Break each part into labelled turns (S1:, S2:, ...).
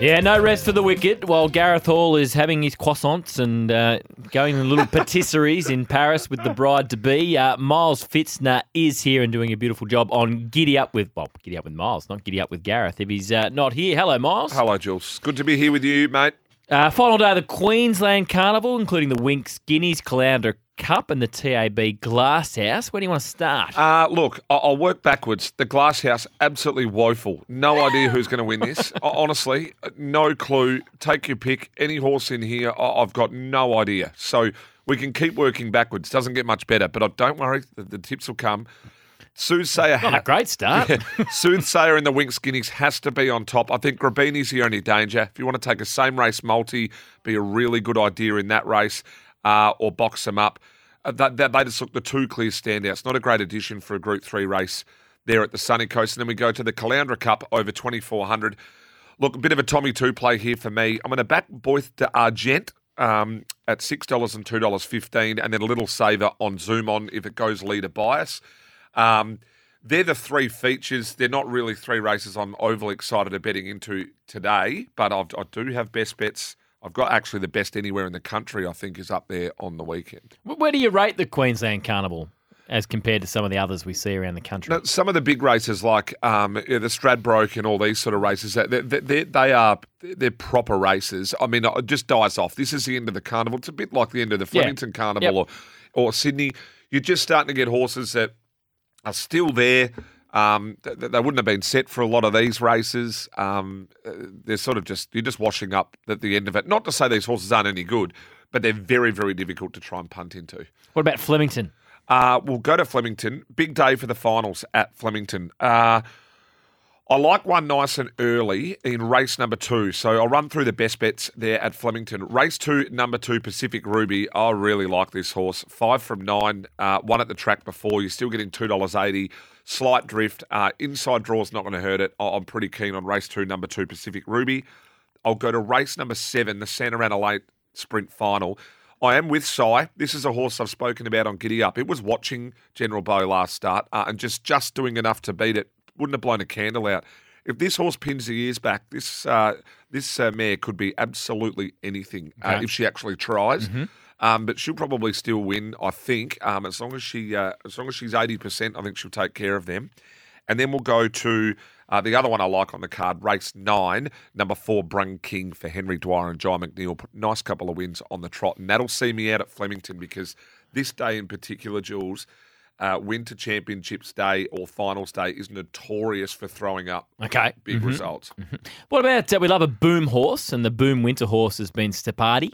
S1: Yeah, no rest for the wicked while Gareth Hall is having his croissants and uh, going to little patisseries in Paris with the bride to be. Uh, Miles Pfitzner is here and doing a beautiful job on Giddy Up with, well, Giddy Up with Miles, not Giddy Up with Gareth if he's uh, not here. Hello, Miles.
S2: Hello, Jules. Good to be here with you, mate.
S1: Uh, final day of the Queensland Carnival, including the Winx Guineas Caloundra Cup and the TAB Glass House. Where do you want to start?
S2: Uh, look, I- I'll work backwards. The Glass House, absolutely woeful. No idea who's going to win this. Honestly, no clue. Take your pick. Any horse in here, I- I've got no idea. So we can keep working backwards. Doesn't get much better, but I don't worry. The, the tips will come. Soothsayer,
S1: Not a great start.
S2: Yeah. Soothsayer in the Winx Guineas has to be on top. I think Grabini's the only danger. If you want to take a same race multi, be a really good idea in that race, uh, or box them up. Uh, that, that they just look the two clear standouts. Not a great addition for a Group Three race there at the Sunny Coast. And then we go to the Caloundra Cup over twenty four hundred. Look, a bit of a Tommy two play here for me. I'm going to back Boyth de Argent. Um, at six dollars and two dollars fifteen, and then a little saver on Zoom on if it goes leader bias. Um, they're the three features. They're not really three races I'm overly excited at betting into today, but I've, I do have best bets. I've got actually the best anywhere in the country. I think is up there on the weekend.
S1: Where do you rate the Queensland Carnival as compared to some of the others we see around the country?
S2: Now, some of the big races like um, the Stradbroke and all these sort of races, they, they, they, they are they're proper races. I mean, it just dies off. This is the end of the carnival. It's a bit like the end of the
S1: Yeah.
S2: Flemington Carnival
S1: Yep.
S2: or or Sydney. You're just starting to get horses that are still there. Um, th- th- they wouldn't have been set for a lot of these races. Um, uh, they're sort of just you're just washing up at the end of it. Not to say these horses aren't any good, but they're very very difficult to try and punt into.
S1: What about Flemington?
S2: Uh, we'll go to Flemington. Big day for the finals at Flemington. Uh, I like one nice and early in race number two. So I'll run through the best bets there at Flemington. Race two, number two, Pacific Ruby. I really like this horse. Five from nine, uh, one at the track before. You're still getting $2.80. Slight drift. Uh, inside draw's not going to hurt it. I- I'm pretty keen on race two, number two, Pacific Ruby. I'll go to race number seven, the Santa Ana Lane Sprint Final. I am with Cy. This is a horse I've spoken about on Giddy Up. It was watching General Bow last start uh, and just just doing enough to beat it. Wouldn't have blown a candle out. If this horse pins the ears back, this uh, this uh, mare could be absolutely anything uh, if she actually tries. Um, but she'll probably still win, I think, um, as long as she uh, as long as she's eighty percent. I think she'll take care of them. And then we'll go to uh, the other one I like on the card, race nine, number four, Brung King for Henry Dwyer and John McNeil. Put nice couple of wins on the trot. And that'll see me out at Flemington because this day in particular, Jules, uh, Winter Championships Day or Finals Day is notorious for throwing up
S1: Okay.
S2: big results.
S1: What about uh, we love a boom horse, and the boom winter horse has been Stepati.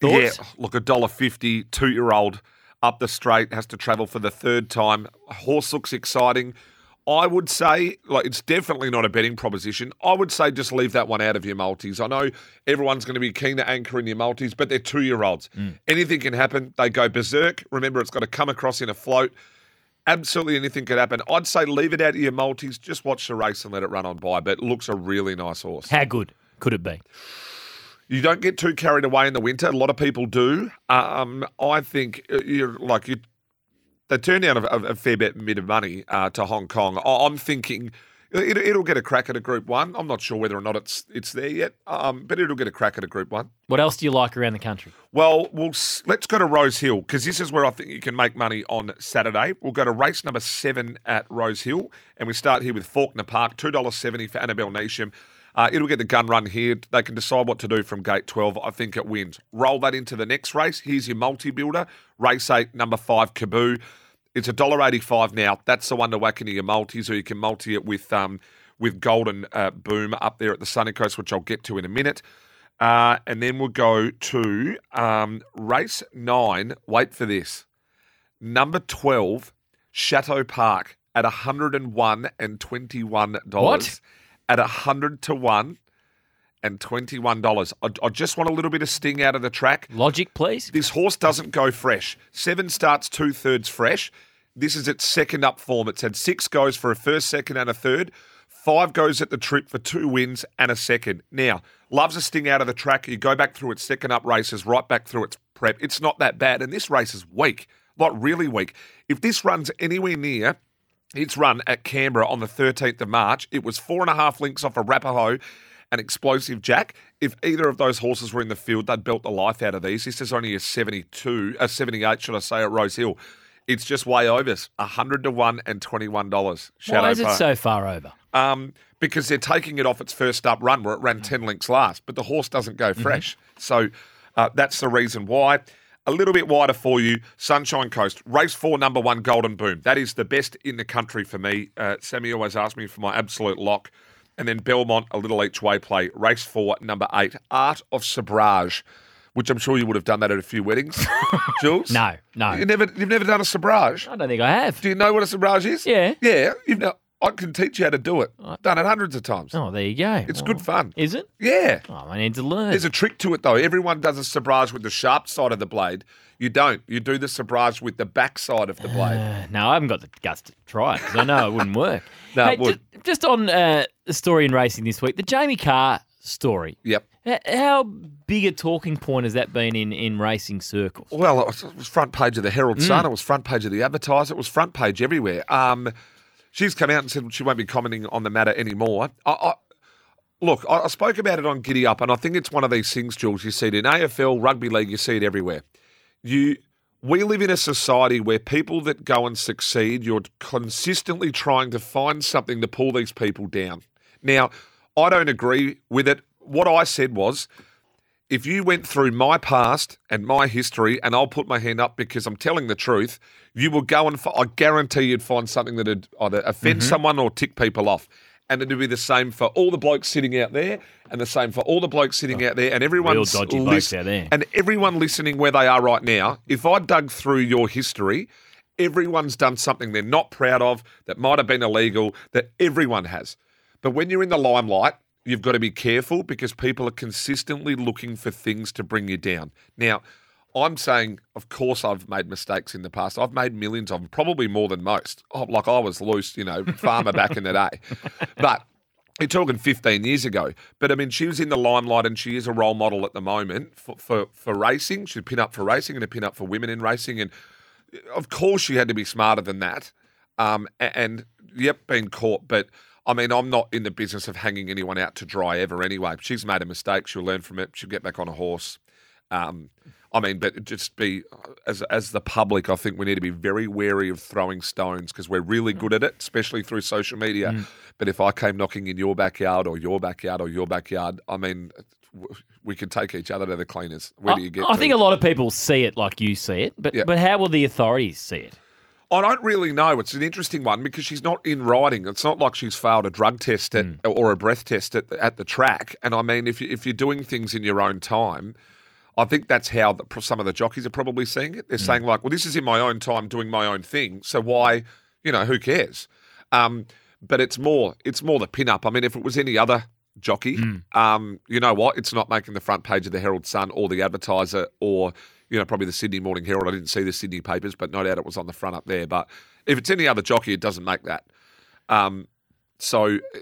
S1: Thoughts?
S2: Yeah, look, a dollar fifty, two year old up the straight has to travel for the third time. Horse looks exciting. I would say, like, it's definitely not a betting proposition. I would say just leave that one out of your multis. I know everyone's going to be keen to anchor in your multis, but they're two year olds. Anything can happen. They go berserk. Remember, it's got to come across in a float. Absolutely anything could happen. I'd say leave it out of your multis. Just watch the race and let it run on by. But it looks a really nice horse.
S1: How good could it be?
S2: You don't get too carried away in the winter. A lot of people do. Um, I think uh, you're like you. They turned down a, a, fair bit mid of money uh, to Hong Kong. I'm thinking it, it'll get a crack at a Group One. I'm not sure whether or not it's it's there yet, um, but it'll get a crack at a Group One.
S1: What else do you like around the country?
S2: Well, we'll let's go to Rose Hill because this is where I think you can make money on Saturday. We'll go to race number seven at Rose Hill, and we start here with Faulkner Park, two dollars seventy for Annabel Neasham. Uh, it'll get the gun run here. They can decide what to do from gate 12. I think it wins. Roll that into the next race. Here's your multi builder. Race 8, number 5, Kaboo. It's $1.85 now. That's the one to whack into your multis, or you can multi it with um, with Golden uh, Boom up there at the Sunny Coast, which I'll get to in a minute. Uh, and then we'll go to um, race nine. Wait for this. Number 12, Chateau Park at $101 and $21.
S1: What?
S2: At 100 to 1 and $21. I, I just want a little bit of sting out of the track.
S1: Logic, please.
S2: This horse doesn't go fresh. Seven starts two thirds fresh. This is its second up form. It's had six goes for a first, second, and a third. Five goes at the trip for two wins and a second. Now, loves a sting out of the track. You go back through its second up races, right back through its prep. It's not that bad. And this race is weak, like really weak. If this runs anywhere near its run at Canberra on the 13th of March, it was four and a half links off a Rapaho an explosive jack. If either of those horses were in the field, they'd built the life out of these. This is only a 72, a 78, should I say, at Rose Hill. It's just way over. 100 to 1 and $21. Shadow
S1: Why is it
S2: Park.
S1: so far over?
S2: Um, because they're taking it off its first up run where it ran 10 links last, but the horse doesn't go fresh. So uh, that's the reason why. A little bit wider for you, Sunshine Coast. Race four, number one, Golden Boom. That is the best in the country for me. Uh, Sammy always asks me for my absolute lock. And then Belmont, a little each way play. Race four, number eight, Art of Sabrage, which I'm sure you would have done that at a few weddings, Jules.
S1: No, no.
S2: You never, you've never done a Sabrage.
S1: I don't think I have.
S2: Do you know what a Sabrage is?
S1: Yeah.
S2: Yeah. You've know, I can teach you how to do it. I've Done it hundreds of times.
S1: Oh, there you go.
S2: It's
S1: Well,
S2: good fun.
S1: Is it?
S2: Yeah.
S1: Oh, I need to learn.
S2: There's a trick to it though. Everyone does a sabrage with the sharp side of the blade. You don't. You do the sabrage with the back side of the blade.
S1: Uh, no, I haven't got the guts to try it because I know it wouldn't work.
S2: No, it
S1: ju- Just on uh, the story in racing this week, the Jamie Kah story.
S2: Yep.
S1: H- How big a talking point has that been in, in racing circles?
S2: Well, it was, it was front page of the Herald Sun. It was front page of the Advertiser. It was front page everywhere. Um, she's come out and said she won't be commenting on the matter anymore. I, I, look, I, I spoke about it on Giddy Up, and I think it's one of these things, Jules. You see it in AFL, rugby league. You see it everywhere. You, we live in a society where people that go and succeed, you're consistently trying to find something to pull these people down. Now, I don't agree with it. What I said was, if you went through my past and my history, and I'll put my hand up because I'm telling the truth, you will go and fi- I guarantee you'd find something that'd either offend
S1: Mm-hmm.
S2: someone or tick people off. And it'd be the same for all the blokes sitting out there, and the same for all the blokes sitting out there, and everyone's
S1: dodgy blokes out there.
S2: and everyone listening where they are right now. If I dug through your history, everyone's done something they're not proud of that might have been illegal. That everyone has. But when you're in the limelight, you've got to be careful because people are consistently looking for things to bring you down. Now, I'm saying, of course, I've made mistakes in the past. I've made millions of them, probably more than most. Oh, like I was loose, you know, farmer back in the day. But you're talking 15 years ago. But I mean, she was in the limelight and she is a role model at the moment for, for, for racing. She'd pin up for racing and a pin up for women in racing. And of course, she had to be smarter than that. Um, a- and, yep, been caught. But I mean, I'm not in the business of hanging anyone out to dry ever anyway. She's made a mistake. She'll learn from it. She'll get back on a horse. Um, I mean, but just be as as the public, I think we need to be very wary of throwing stones because we're really good at it, especially through social media.
S1: Mm.
S2: But if I came knocking in your backyard or your backyard or your backyard, I mean, we could take each other to the cleaners. Where do you get?
S1: I, I
S2: to?
S1: think a lot of people see it like you see it, but
S2: Yeah.
S1: but how will the authorities see it?
S2: I don't really know. It's an interesting one because she's not in writing. It's not like she's failed a drug test at, or a breath test at, at the track. And I mean, if you, if you're doing things in your own time, I think that's how the, some of the jockeys are probably seeing it. They're saying like, "Well, this is in my own time doing my own thing, so why, you know, who cares?" Um, but it's more, it's more the pin-up. I mean, if it was any other jockey, um, you know what? It's not making the front page of the Herald Sun or the Advertiser or you know probably the Sydney Morning Herald. I didn't see the Sydney papers, but no doubt it was on the front up there. But if it's any other jockey, it doesn't make that. Um, so, uh,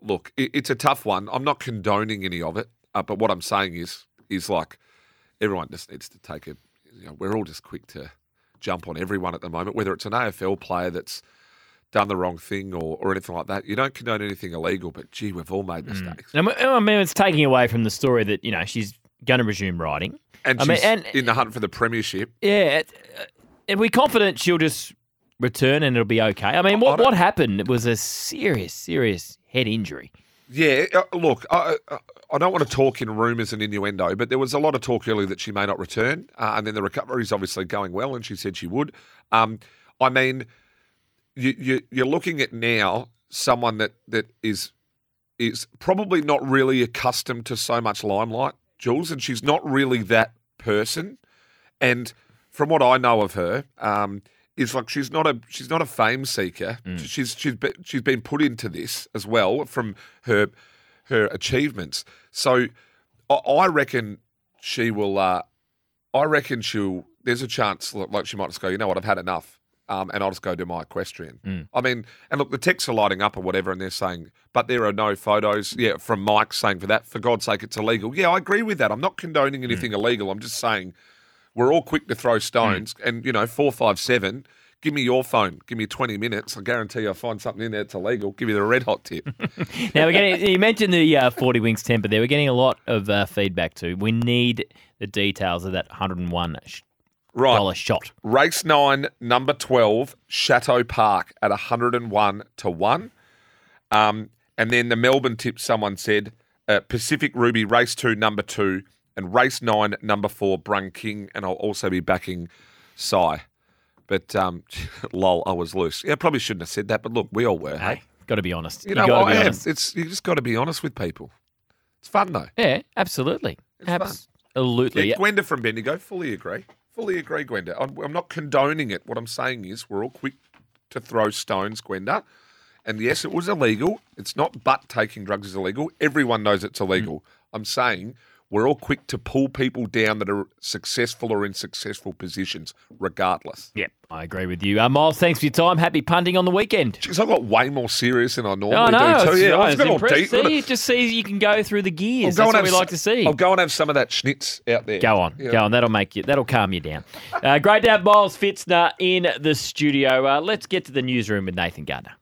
S2: look, it, it's a tough one. I'm not condoning any of it, uh, but what I'm saying is, is like everyone just needs to take it. You know, we're all just quick to jump on everyone at the moment, whether it's an AFL player that's done the wrong thing or, or anything like that. You don't condone anything illegal, but gee, we've all made mistakes.
S1: And I mean, it's taking away from the story that you know she's going to resume riding.
S2: And
S1: I mean, and-
S2: in the hunt for the premiership.
S1: Yeah, and we're confident she'll just return and it'll be okay. I mean, what
S2: don't-
S1: what happened It was a serious, serious head injury.
S2: Yeah, uh, look, I, I- I don't want to talk in rumours and innuendo, but there was a lot of talk earlier that she may not return, uh, and then the recovery is obviously going well, and she said she would. Um, I mean, you, you, you're looking at now someone that that is is probably not really accustomed to so much limelight, Jules, and she's not really that person. And from what I know of her, um, is like she's not a she's not a fame seeker. She's she's be, she's been put into this as well from her her achievements. So I, I reckon she will. Uh, I reckon she'll. There's a chance like she might just go. You know what? I've had enough. Um, and I'll just go do my equestrian. I mean, and look, the texts are lighting up or whatever, and they're saying, but there are no photos. Yeah, from Mike saying for that, for God's sake, it's illegal. Yeah, I agree with that. I'm not condoning anything illegal. I'm just saying we're all quick to throw stones, and you know, four, five, seven. Give me your phone. Give me 20 minutes. I guarantee I'll find something in there that's illegal. Give you the red hot tip.
S1: Now we're getting. You mentioned the uh, forty wings temper there. We're getting a lot of uh, feedback too. We need the details of that hundred and one
S2: Right.
S1: dollar shot.
S2: Race nine, number 12, Chateau Park at 101 to 1. Um, and then the Melbourne tip, someone said uh, Pacific Ruby, race two, number two, and race nine, number four, Brung King. And I'll also be backing Psy. But, um, lol, I was loose. Yeah, probably shouldn't have said that, but look, we all were. Hey,
S1: Hey, got to be honest.
S2: you know,
S1: got
S2: I
S1: be
S2: am.
S1: honest.
S2: It's you just got to be honest with people. It's fun though.
S1: Yeah, absolutely,
S2: fun.
S1: absolutely.
S2: Yeah,
S1: Yeah.
S2: Gwenda from Bendigo, fully agree. Fully agree, Gwenda. I'm, I'm not condoning it. What I'm saying is we're all quick to throw stones, Gwenda. And yes, it was illegal. It's not but taking drugs is illegal. Everyone knows it's illegal. Mm. I'm saying we're all quick to pull people down that are successful or in successful positions, regardless.
S1: Yep, I agree with you. Uh, Miles, thanks for your time. Happy punting on the weekend.
S2: Jeez, I got way more serious than I normally
S1: Oh, no,
S2: do. too. yeah,
S1: I was impressed.
S2: deep.
S1: See, it just sees you can go through the gears. That's what we like to see.
S2: I'll go and have some of that schnitz out there.
S1: Go on,
S2: Yeah.
S1: go on. That'll make you. That'll calm you down. Uh, great to have Miles Pfitzner in the studio. Uh, let's get to the newsroom with Nathan Gardner.